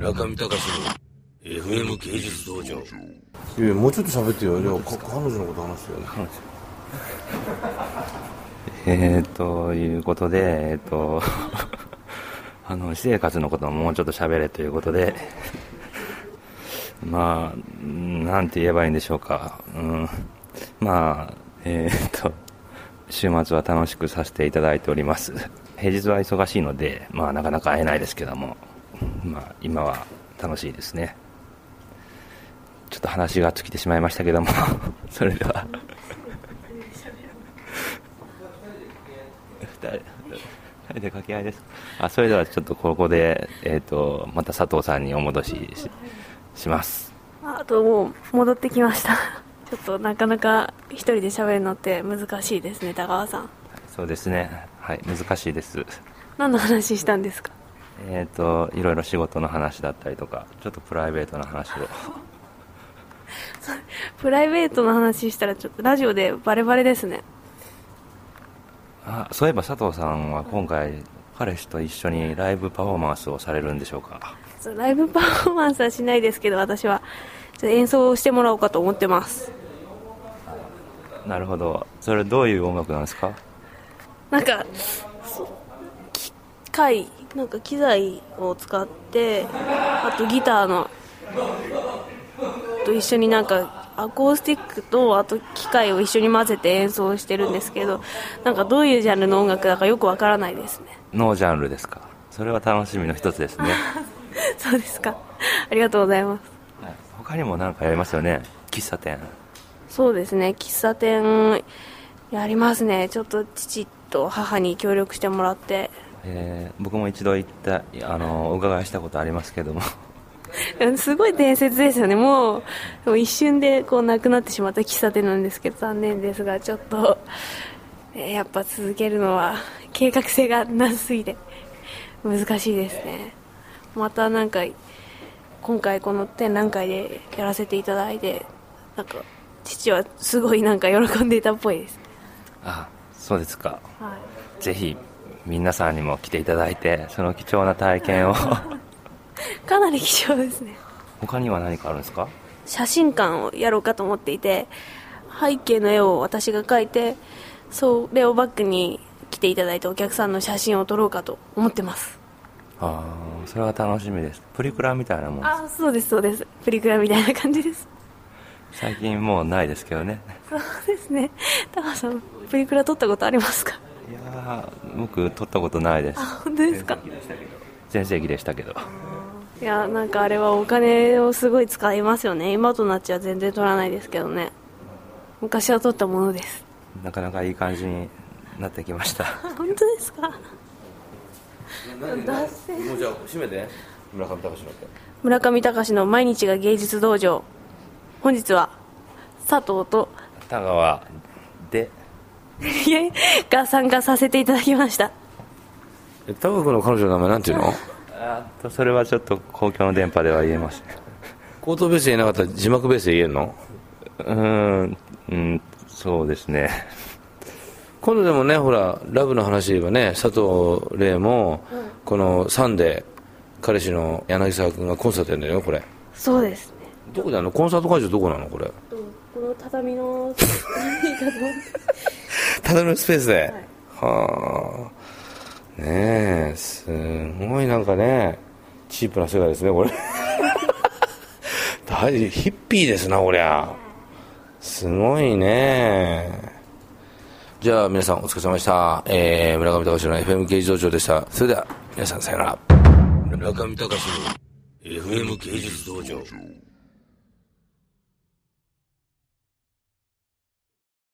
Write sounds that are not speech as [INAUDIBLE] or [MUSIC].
村上隆の FM 芸術道場いやもうちょっと喋ってよ。いやか彼女のこと話してよえー、ということで、えー、と [LAUGHS] あの私生活のことをもうちょっと喋れということで、[LAUGHS] まあ、なんて言えばいいんでしょうか、うん、まあ、えー、と週末は楽しくさせていただいております。平日は忙しいので、まあ、なかなか会えないですけども、まあ、今は楽しいですね。ちょっと話が尽きてしまいましたけども。[LAUGHS] それでは。2人で掛け合いです。あそれではちょっとここで、えーと、また佐藤さんにお戻しします。あともう戻ってきました。ちょっとなかなか一人で喋るのって難しいですね高川さん。そうですね。はい難しいです。何の話したんですか？えっ、ー、といろいろ仕事の話だったりとかちょっとプライベートな話を。[LAUGHS] プライベートの話したらちょっとラジオでバレバレですね。あそういえば佐藤さんは今回彼氏と一緒にライブパフォーマンスをされるんでしょうか？ライブパフォーマンスはしないですけど私は演奏してもらおうかと思ってます。なるほど。それどういう音楽なんですか？なんか機械なんか機材を使ってあとギターのと一緒になんかアコースティックとあと機械を一緒に混ぜて演奏してるんですけどなんかどういうジャンルの音楽だかよくわからないですね。ノージャンルですか？それは楽しみの一つですね。[LAUGHS] そうですか。ありがとうございます、はい、他にも何かやりますよね？喫茶店。そうですね。喫茶店やりますね。ちょっと父と母に協力してもらって、えー、僕も一度行ったあのお伺いしたことありますけども。すごい伝説ですよね。もう一瞬でこうなくなってしまった喫茶店なんですけど残念ですがちょっと、えー、やっぱ続けるのは計画性がなさすぎて難しいですね。またなんか今回この展覧会でやらせていただいてなんか父はすごいなんか喜んでいたっぽいです。あそうですか、はい、ぜひ皆さんにも来ていただいてその貴重な体験を。[LAUGHS] かなり貴重ですね。他には何かあるんですか？写真館をやろうかと思っていて背景の絵を私が描いてそれをバックに来ていただいてお客さんの写真を撮ろうかと思ってます。ああそれは楽しみです。プリクラみたいなもんあそうですそうです。プリクラみたいな感じです。最近もうないですけどね。そうですね。高橋さんプリクラ撮ったことありますか？いや僕撮ったことないです。あ本当ですか？全盛期でしたけど。いやなんかあれはお金をすごい使いますよね。今となっちゃ全然取らないですけどね。昔は取ったものです。なかなかいい感じになってきました。[LAUGHS] 本当ですか？もうじゃあ閉めて。村上隆の。村上隆の毎日が芸術道場。本日は佐藤と田川でが参加させていただきました。田川君の彼女の名前なんていうの？あとそれはちょっと公共の電波では言えません。口頭ベースで言えなかったら字幕ベースで言えるの？うんうんそうですね。今度でもねほらラブの話で言えばね佐藤玲も、このサンデー彼氏の柳沢君がコンサートやるんだよこれ。そうですね。どこであの？コンサート会場どこなのこれ？[LAUGHS] 畳の畳のスペースで、はい、はあ。ねえすごいなんかねチープな世界ですねこれ。[LAUGHS] 大ヒッピーですなこりゃ。すごいね。じゃあ皆さんお疲れ様でした、えー、村上隆の FM 芸術道場でした。それでは皆さんさよなら。村上隆の FM 芸術道場。